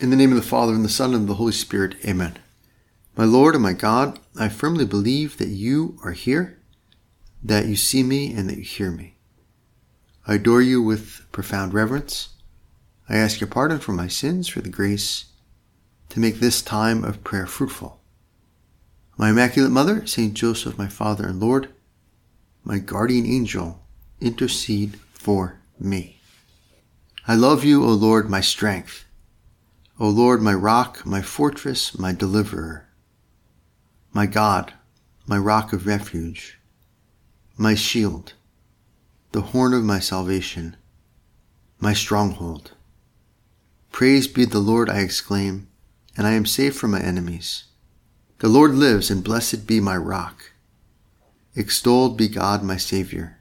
In the name of the Father, and the Son, and the Holy Spirit, amen. My Lord and my God, I firmly believe that you are here, that you see me, and that you hear me. I adore you with profound reverence. I ask your pardon for my sins, for the grace to make this time of prayer fruitful. My Immaculate Mother, Saint Joseph, my Father and Lord, my guardian angel, intercede for me. I love you, O Lord, my strength. O Lord, my rock, my fortress, my deliverer. My God, my rock of refuge, my shield, the horn of my salvation, my stronghold. Praise be the Lord, I exclaim, and I am safe from my enemies. The Lord lives, and blessed be my rock. Extolled be God, my Savior.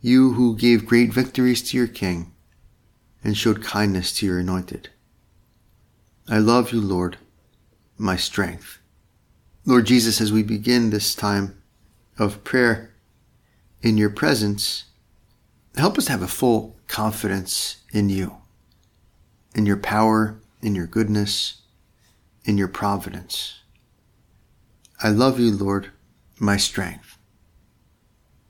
You who gave great victories to your King, and showed kindness to your anointed. I love you, Lord, my strength. Lord Jesus, as we begin this time of prayer in your presence, help us have a full confidence in you, in your power, in your goodness, in your providence. I love you, Lord, my strength.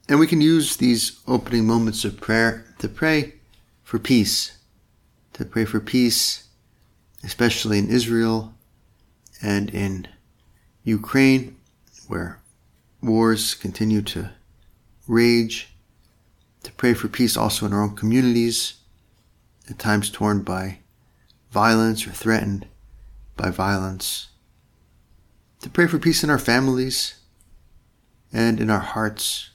And we can use these opening moments of prayer to pray for peace, to pray for peace, especially in Israel and in Ukraine, where wars continue to rage, to pray for peace also in our own communities, at times torn by violence or threatened by violence, to pray for peace in our families and in our hearts.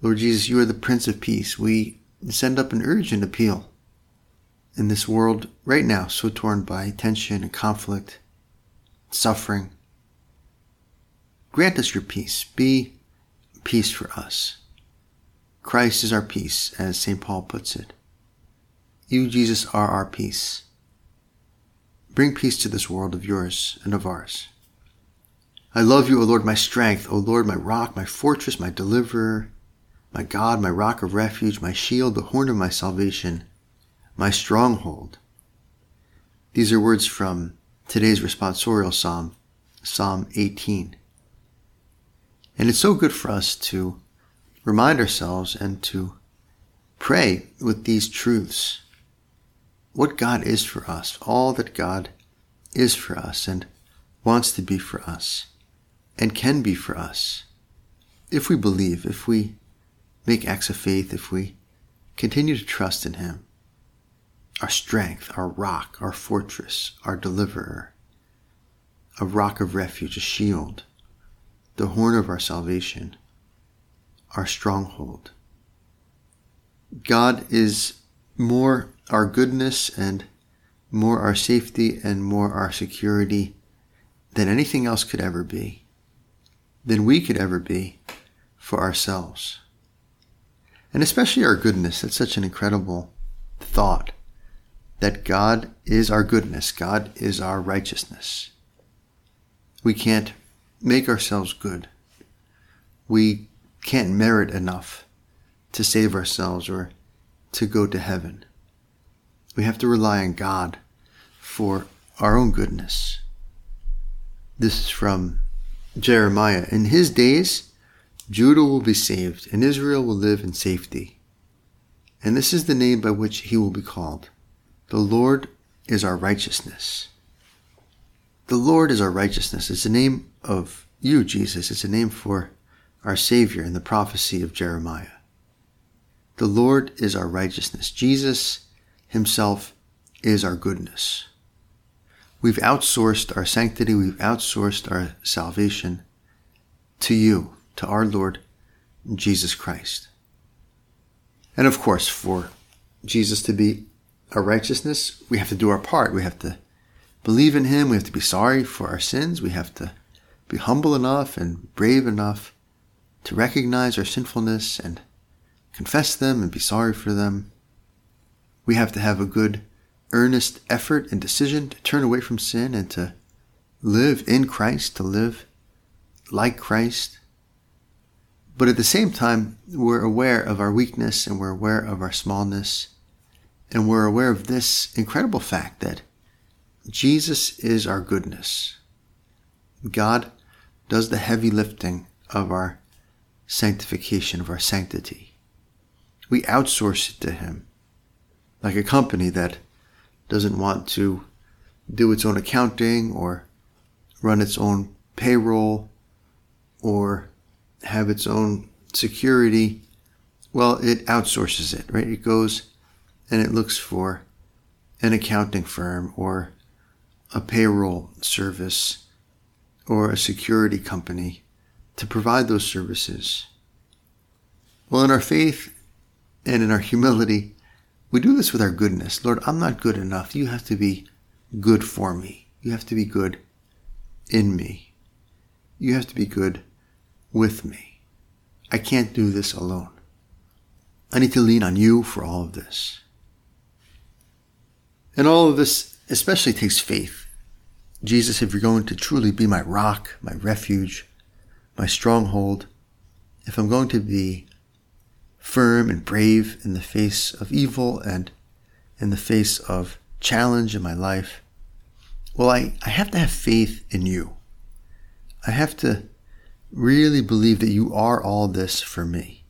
Lord Jesus, you are the Prince of Peace. We send up an urgent appeal in this world right now, so torn by tension and conflict, suffering. Grant us your peace. Be peace for us. Christ is our peace, as St. Paul puts it. You, Jesus, are our peace. Bring peace to this world of yours and of ours. I love you, O Lord, my strength, O Lord, my rock, my fortress, my deliverer, my God, my rock of refuge, my shield, the horn of my salvation, my stronghold. These are words from today's responsorial psalm, Psalm 18. And it's so good for us to remind ourselves and to pray with these truths. What God is for us, all that God is for us and wants to be for us and can be for us. If we believe, if we make acts of faith, if we continue to trust in Him, our strength, our rock, our fortress, our deliverer, a rock of refuge, a shield, the horn of our salvation, our stronghold. God is more our goodness and more our safety and more our security than anything else could ever be than we could ever be for ourselves. And especially our goodness. That's such an incredible thought that God is our goodness. God is our righteousness. We can't make ourselves good. We can't merit enough to save ourselves or to go to heaven. We have to rely on God for our own goodness. This is from Jeremiah, in his days, Judah will be saved, and Israel will live in safety. And this is the name by which he will be called. The Lord is our righteousness. The Lord is our righteousness. It's the name of you, Jesus. It's a name for our Savior in the prophecy of Jeremiah. The Lord is our righteousness. Jesus himself is our goodness. We've outsourced our sanctity, we've outsourced our salvation to you, to our Lord Jesus Christ. And of course, for Jesus to be our righteousness, we have to do our part. We have to believe in Him. We have to be sorry for our sins. We have to be humble enough and brave enough to recognize our sinfulness and confess them and be sorry for them. We have to have a good earnest effort and decision to turn away from sin and to live in Christ, to live like Christ. But at the same time, we're aware of our weakness and we're aware of our smallness. And we're aware of this incredible fact that Jesus is our goodness. God does the heavy lifting of our sanctification, of our sanctity. We outsource it to Him, like a company that doesn't want to do its own accounting or run its own payroll or have its own security. Well, it outsources it, right? It goes and it looks for an accounting firm or a payroll service or a security company to provide those services. Well, in our faith and in our humility, we do this with our goodness. Lord, I'm not good enough. You have to be good for me. You have to be good in me. You have to be good with me. I can't do this alone. I need to lean on you for all of this. And all of this especially takes faith. Jesus, if you're going to truly be my rock, my refuge, my stronghold, if I'm going to be firm and brave in the face of evil and in the face of challenge in my life, well, I, I have to have faith in you. I have to really believe that you are all this for me.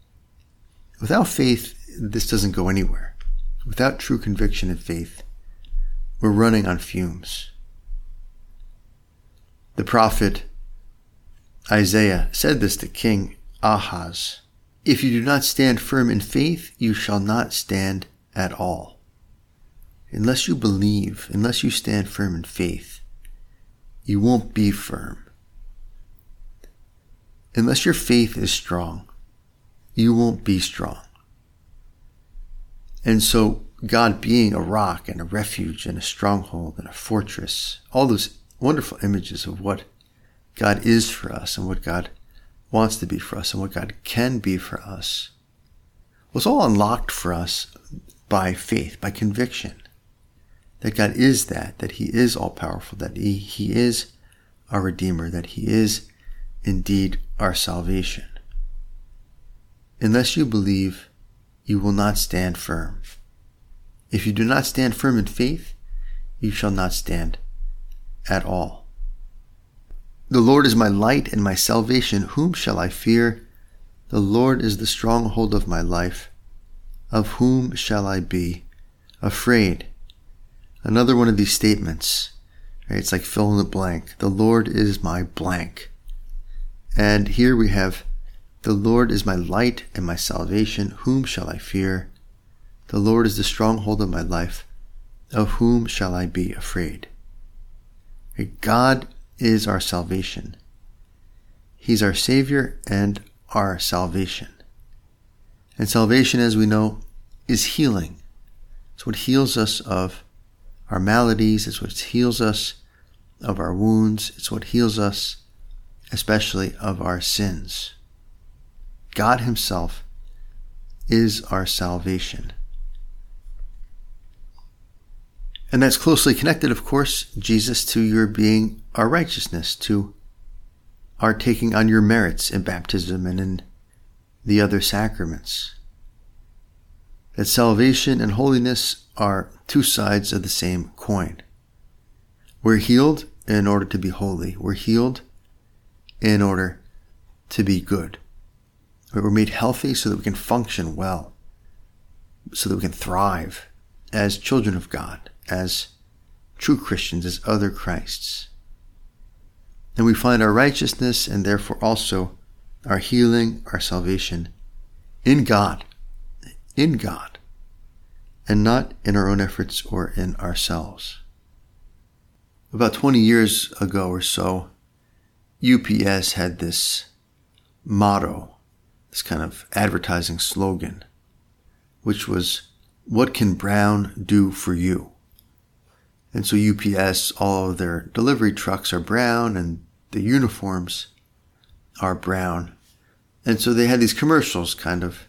Without faith, this doesn't go anywhere. Without true conviction and faith, we're running on fumes. The prophet Isaiah said this to King Ahaz If you do not stand firm in faith, you shall not stand at all. Unless you believe, unless you stand firm in faith, you won't be firm. Unless your faith is strong, you won't be strong. And so, God being a rock and a refuge and a stronghold and a fortress, all those wonderful images of what God is for us and what God wants to be for us and what God can be for us was all unlocked for us by faith, by conviction that God is that, that He is all powerful, that He, he is our Redeemer, that He is indeed our salvation. Unless you believe, you will not stand firm. If you do not stand firm in faith, you shall not stand at all. The Lord is my light and my salvation. Whom shall I fear? The Lord is the stronghold of my life. Of whom shall I be afraid? Another one of these statements. Right? It's like fill in the blank. The Lord is my blank. And here we have the Lord is my light and my salvation. Whom shall I fear? The Lord is the stronghold of my life. Of whom shall I be afraid? God is our salvation. He's our Savior and our salvation. And salvation, as we know, is healing. It's what heals us of our maladies. It's what heals us of our wounds. It's what heals us, especially of our sins. God Himself is our salvation. And that's closely connected, of course, Jesus, to your being our righteousness, to our taking on your merits in baptism and in the other sacraments. That salvation and holiness are two sides of the same coin. We're healed in order to be holy. We're healed in order to be good. We're made healthy so that we can function well, so that we can thrive as children of God as true Christians, as other Christs. And we find our righteousness and therefore also our healing, our salvation in God, in God, and not in our own efforts or in ourselves. About 20 years ago or so, UPS had this motto, this kind of advertising slogan, which was, What can Brown do for you? And so UPS, all of their delivery trucks are brown and the uniforms are brown. And so they had these commercials kind of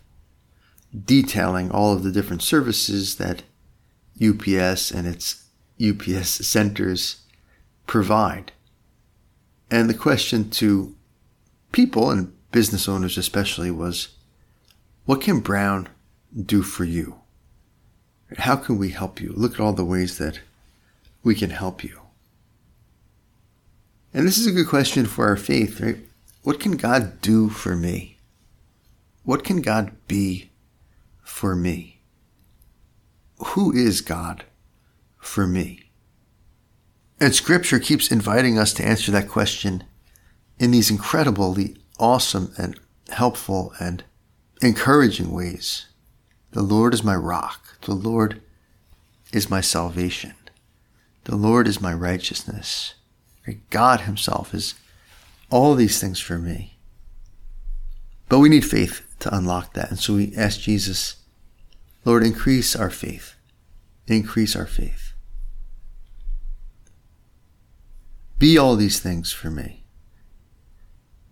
detailing all of the different services that UPS and its UPS centers provide. And the question to people and business owners especially was, what can Brown do for you? How can we help you? Look at all the ways that we can help you. And this is a good question for our faith, right? What can God do for me? What can God be for me? Who is God for me? And scripture keeps inviting us to answer that question in these incredibly awesome and helpful and encouraging ways. The Lord is my rock. The Lord is my salvation. The Lord is my righteousness. God Himself is all these things for me. But we need faith to unlock that. And so we ask Jesus, Lord, increase our faith. Increase our faith. Be all these things for me.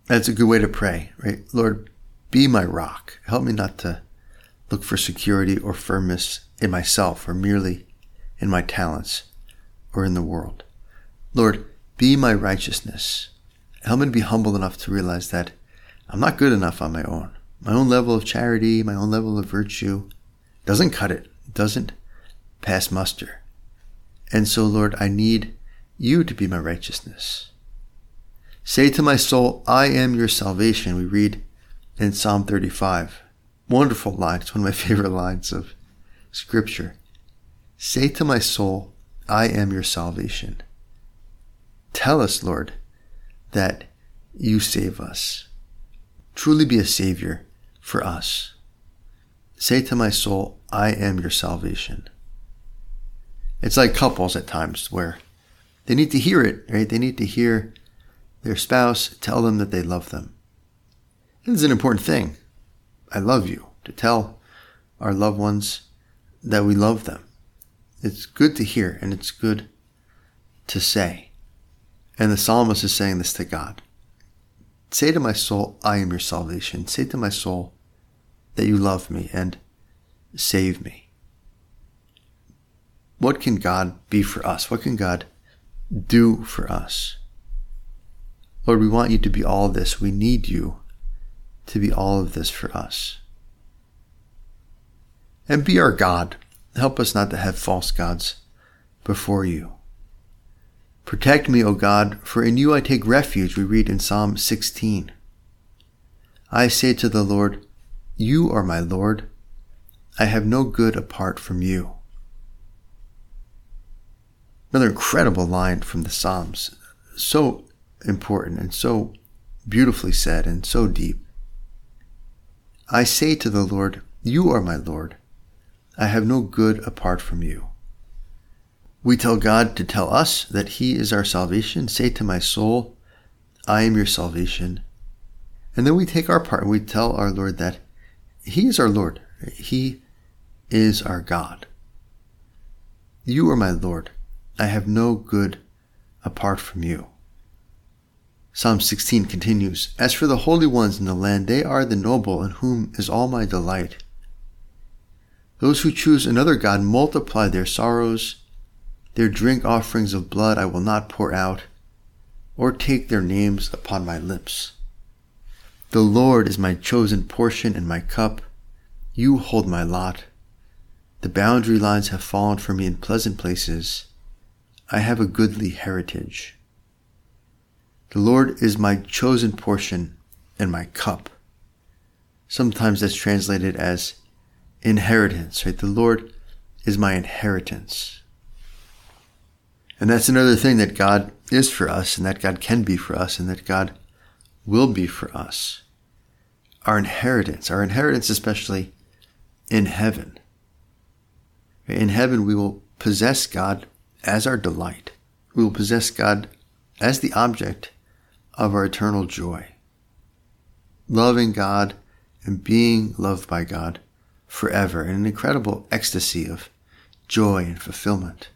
That's a good way to pray, right? Lord, be my rock. Help me not to look for security or firmness in myself or merely in my talents or in the world. Lord, be my righteousness. Help me to be humble enough to realize that I'm not good enough on my own. My own level of charity, my own level of virtue doesn't cut it, doesn't pass muster. And so, Lord, I need you to be my righteousness. Say to my soul, I am your salvation. We read in Psalm 35. Wonderful line. It's one of my favorite lines of scripture. Say to my soul, I am your salvation. Tell us, Lord, that you save us. Truly be a savior for us. Say to my soul, I am your salvation. It's like couples at times where they need to hear it, right? They need to hear their spouse tell them that they love them. Is an important thing. I love you. To tell our loved ones that we love them. It's good to hear and it's good to say. And the psalmist is saying this to God. Say to my soul, I am your salvation. Say to my soul that you love me and save me. What can God be for us? What can God do for us? Lord, we want you to be all this. We need you to be all of this for us. And be our God. Help us not to have false gods before you. Protect me, O God, for in you I take refuge, we read in Psalm 16. I say to the Lord, You are my Lord. I have no good apart from you. Another incredible line from the Psalms. So important and so beautifully said and so deep. I say to the Lord, You are my Lord. I have no good apart from you. We tell God to tell us that He is our salvation. Say to my soul, I am your salvation. And then we take our part and we tell our Lord that He is our Lord. He is our God. You are my Lord. I have no good apart from you. Psalm 16 continues, As for the holy ones in the land, they are the noble in whom is all my delight. Those who choose another God multiply their sorrows. Their drink offerings of blood I will not pour out, or take their names upon my lips. The Lord is my chosen portion and my cup. You hold my lot. The boundary lines have fallen for me in pleasant places. I have a goodly heritage. The Lord is my chosen portion and my cup. Sometimes that's translated as inheritance, right? The Lord is my inheritance. And that's another thing that God is for us and that God can be for us and that God will be for us. Our inheritance, our inheritance, especially in heaven. In heaven, we will possess God as our delight. We will possess God as the object of our eternal joy. Loving God and being loved by God forever in an incredible ecstasy of joy and fulfillment.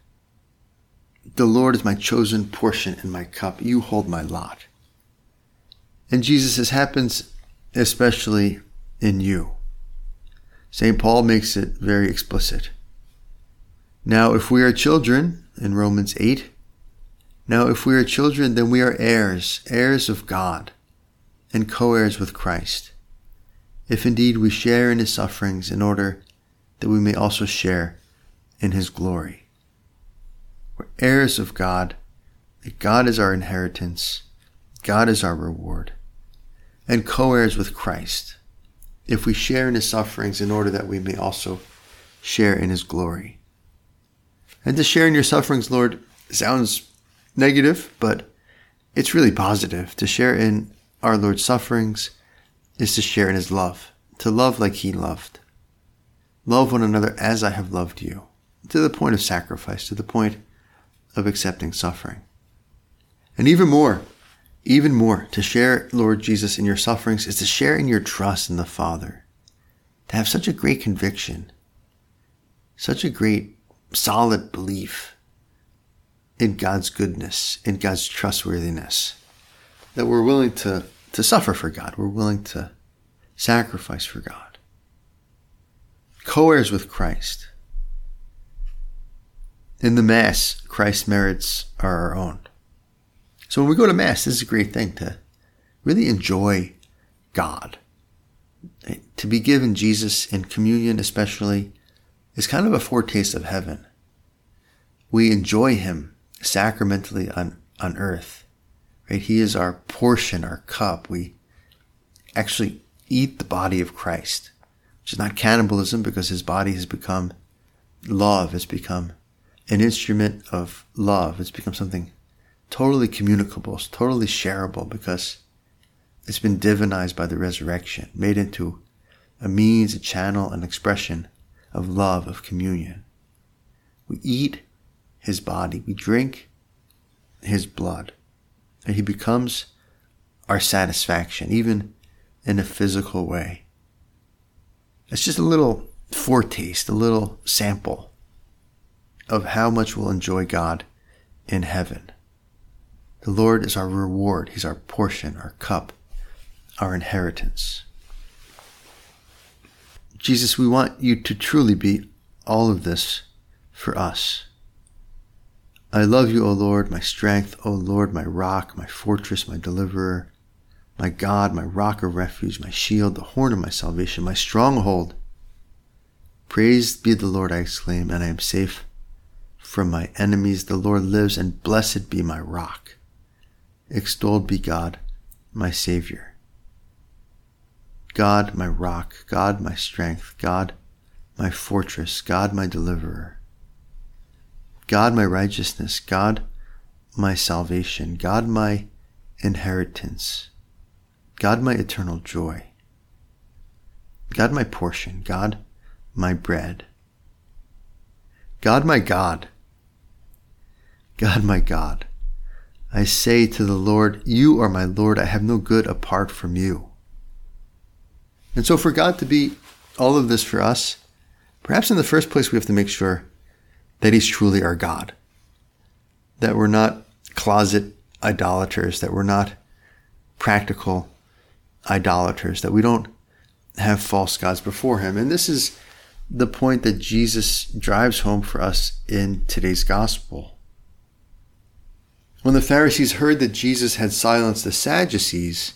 The Lord is my chosen portion and my cup. You hold my lot. And Jesus, this happens especially in you. St. Paul makes it very explicit. Now, if we are children, in Romans 8, now if we are children, then we are heirs, heirs of God, and co heirs with Christ if indeed we share in his sufferings in order that we may also share in his glory. We're heirs of God, that God is our inheritance, God is our reward, and co heirs with Christ if we share in his sufferings in order that we may also share in his glory. And to share in your sufferings, Lord, sounds negative, but it's really positive. To share in our Lord's sufferings is to share in his love, to love like he loved. Love one another as I have loved you, to the point of sacrifice, to the point of accepting suffering. And even more, even more, to share, Lord Jesus, in your sufferings is to share in your trust in the Father. To have such a great conviction, such a great solid belief in God's goodness, in God's trustworthiness, that we're willing to, to suffer for God. We're willing to sacrifice for God. Co heirs with Christ. In the Mass, Christ's merits are our own. So when we go to Mass, this is a great thing to really enjoy God. To be given Jesus in communion, especially, is kind of a foretaste of heaven. We enjoy Him sacramentally on, on earth, right? He is our portion, our cup. We actually eat the body of Christ, which is not cannibalism because His body has become love, has become an instrument of love. It's become something totally communicable, totally shareable because it's been divinized by the resurrection, made into a means, a channel, an expression of love, of communion. We eat his body, we drink his blood, and he becomes our satisfaction, even in a physical way. It's just a little foretaste, a little sample of how much we'll enjoy God in heaven. The Lord is our reward. He's our portion, our cup, our inheritance. Jesus, we want you to truly be all of this for us. I love you, O Lord, my strength, O Lord, my rock, my fortress, my deliverer, my God, my rock of refuge, my shield, the horn of my salvation, my stronghold. Praised be the Lord, I exclaim, and I am safe from my enemies. The Lord lives, and blessed be my rock. Extolled be God, my Savior. God, my rock, God, my strength, God, my fortress, God, my deliverer. God, my righteousness, God, my salvation, God, my inheritance, God, my eternal joy, God, my portion, God, my bread, God, my God, God, my God. I say to the Lord, You are my Lord. I have no good apart from you. And so, for God to be all of this for us, perhaps in the first place, we have to make sure that He's truly our God, that we're not closet idolaters, that we're not practical idolaters, that we don't have false gods before Him. And this is the point that Jesus drives home for us in today's gospel. When the Pharisees heard that Jesus had silenced the Sadducees,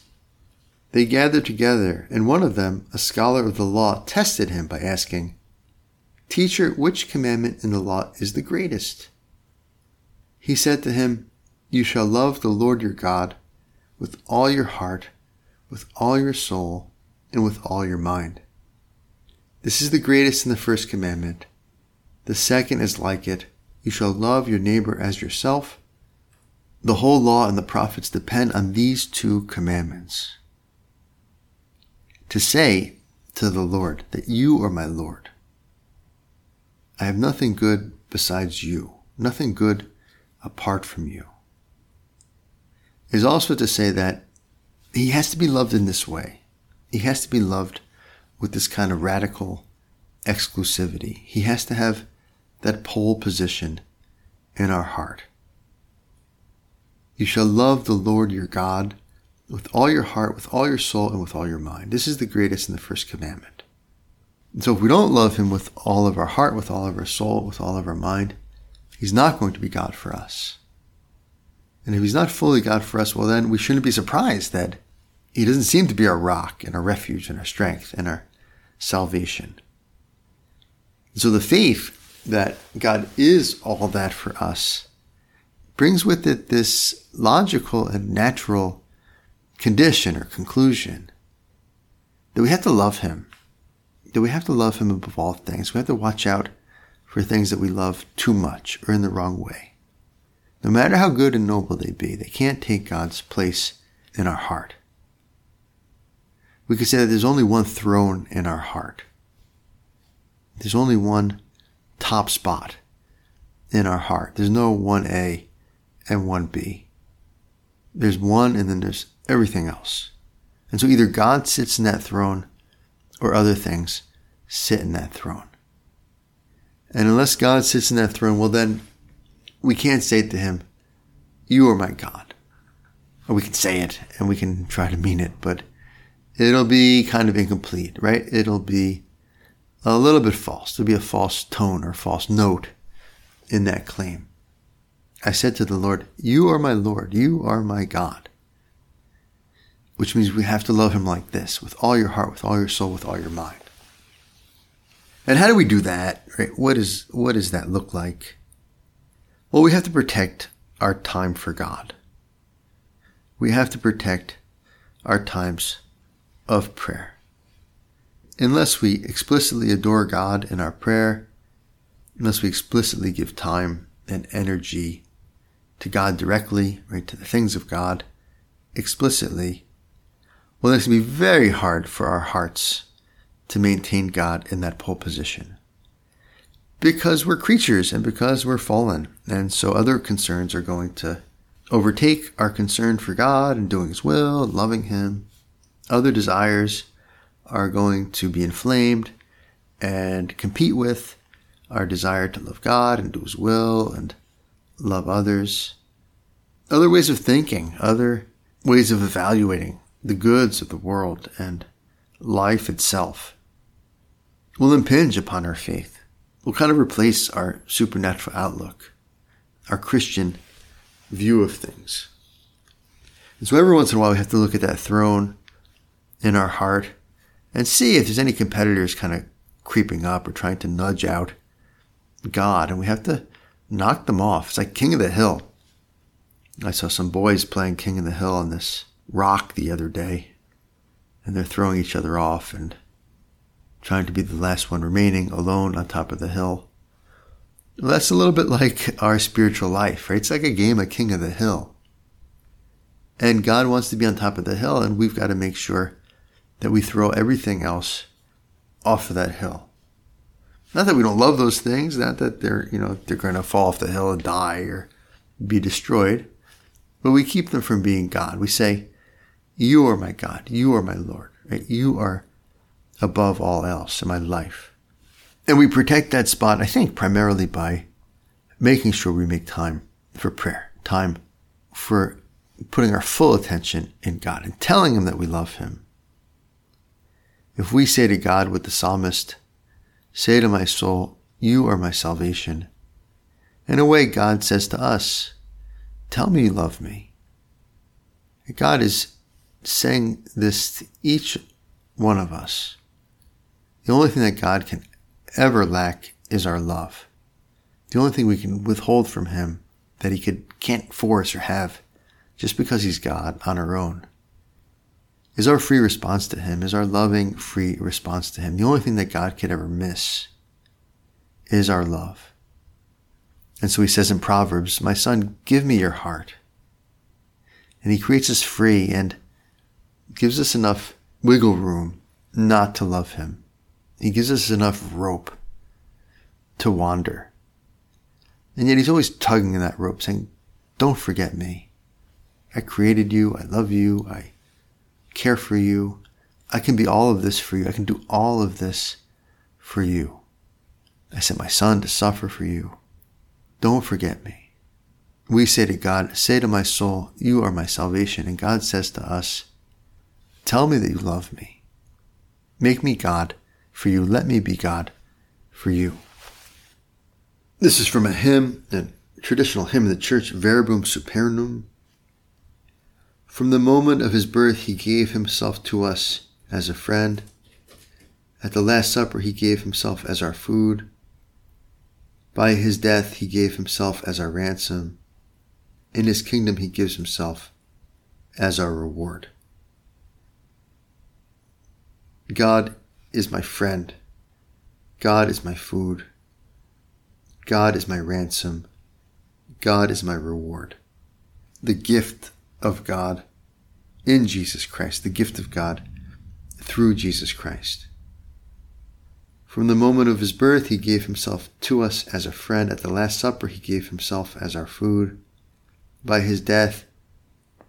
they gathered together, and one of them, a scholar of the law, tested him by asking, Teacher, which commandment in the law is the greatest? He said to him, You shall love the Lord your God with all your heart, with all your soul, and with all your mind. This is the greatest in the first commandment. The second is like it. You shall love your neighbor as yourself. The whole law and the prophets depend on these two commandments. To say to the Lord that you are my Lord. I have nothing good besides you, nothing good apart from you. Is also to say that he has to be loved in this way. He has to be loved with this kind of radical exclusivity. He has to have that pole position in our heart. You shall love the Lord your God with all your heart, with all your soul, and with all your mind. This is the greatest and the first commandment. And so if we don't love him with all of our heart, with all of our soul, with all of our mind, he's not going to be God for us. And if he's not fully God for us, well, then we shouldn't be surprised that he doesn't seem to be our rock and our refuge and our strength and our salvation. And so the faith that God is all that for us brings with it this logical and natural condition or conclusion that we have to love Him, that we have to love Him above all things. We have to watch out for things that we love too much or in the wrong way. No matter how good and noble they be, they can't take God's place in our heart. We could say that there's only one throne in our heart. There's only one top spot in our heart. There's no 1A and 1B. There's one and then there's everything else. And so either God sits in that throne or other things sit in that throne. And unless God sits in that throne, well, then we can't say to him, You are my God. Or we can say it and we can try to mean it, but it'll be kind of incomplete, right? It'll be a little bit false. There'll be a false tone or false note in that claim. I said to the Lord, You are my Lord. You are my God. Which means we have to love him like this, with all your heart, with all your soul, with all your mind. And how do we do that? Right? What is what does that look like? Well, we have to protect our time for God. We have to protect our times of prayer. Unless we explicitly adore God in our prayer, unless we explicitly give time and energy to God directly, right, to the things of God explicitly, well, it's going to be very hard for our hearts to maintain God in that pole position. Because we're creatures and because we're fallen. And so other concerns are going to overtake our concern for God and doing His will and loving Him. Other desires are going to be inflamed and compete with our desire to love God and do His will and love others. Other ways of thinking, other ways of evaluating the goods of the world and life itself will impinge upon our faith, will kind of replace our supernatural outlook, our Christian view of things. And so every once in a while we have to look at that throne in our heart and see if there's any competitors kind of creeping up or trying to nudge out God. And we have to knock them off. It's like King of the Hill. I saw some boys playing King of the Hill on this rock the other day, and they're throwing each other off and trying to be the last one remaining alone on top of the hill. That's a little bit like our spiritual life, right? It's like a game of King of the Hill. And God wants to be on top of the hill, and we've got to make sure that we throw everything else off of that hill. Not that we don't love those things, not that they're, you know, they're going to fall off the hill and die or be destroyed, but we keep them from being God. We say, You are my God. You are my Lord. Right? You are above all else in my life. And we protect that spot, I think, primarily by making sure we make time for prayer, time for putting our full attention in God and telling Him that we love Him. If we say to God with the psalmist, Say to my soul, You are my salvation. In a way, God says to us, Tell me you love me. God is saying this to each one of us. The only thing that God can ever lack is our love. The only thing we can withhold from Him that He could, can't force or have just because He's God on our own is our free response to Him, is our loving, free response to Him. The only thing that God could ever miss is our love. And so He says in Proverbs, My son, give me your heart. And He creates us free and gives us enough wiggle room not to love Him. He gives us enough rope to wander. And yet He's always tugging in that rope, saying, Don't forget me. I created you. I love you. I care for you. I can be all of this for you. I can do all of this for you. I sent my son to suffer for you. Don't forget me. We say to God, say to my soul, you are my salvation. And God says to us, tell me that you love me. Make me God for you. Let me be God for you. This is from a hymn, a traditional hymn of the church, Verbum Supernum, from the moment of his birth, he gave himself to us as a friend. At the Last Supper, he gave himself as our food. By his death, he gave himself as our ransom. In his kingdom, he gives himself as our reward. God is my friend. God is my food. God is my ransom. God is my reward. The gift of God in Jesus Christ, the gift of God through Jesus Christ. From the moment of his birth, he gave himself to us as a friend. At the Last Supper, he gave himself as our food. By his death,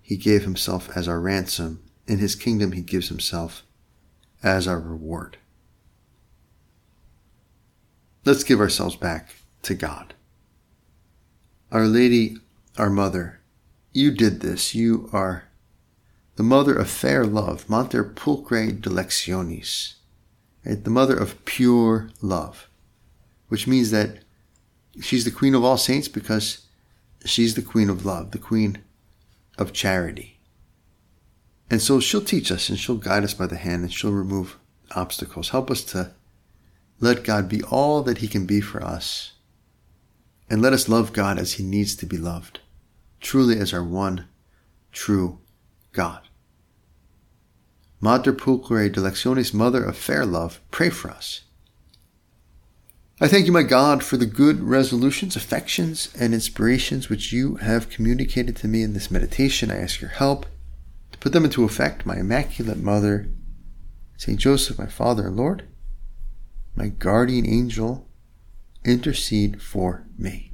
he gave himself as our ransom. In his kingdom, he gives himself as our reward. Let's give ourselves back to God. Our Lady, our Mother, you did this. You are the mother of fair love, Mater Pulchrae Dilectionis, right? the mother of pure love, which means that she's the queen of all saints because she's the queen of love, the queen of charity. And so she'll teach us and she'll guide us by the hand and she'll remove obstacles, help us to let God be all that he can be for us. And let us love God as he needs to be loved, truly as our one true God. Mater Pulchrae Dilectionis, Mother of Fair Love, pray for us. I thank you, my God, for the good resolutions, affections, and inspirations which you have communicated to me in this meditation. I ask your help put them into effect, my Immaculate Mother, Saint Joseph, my Father Lord, my guardian angel, intercede for me.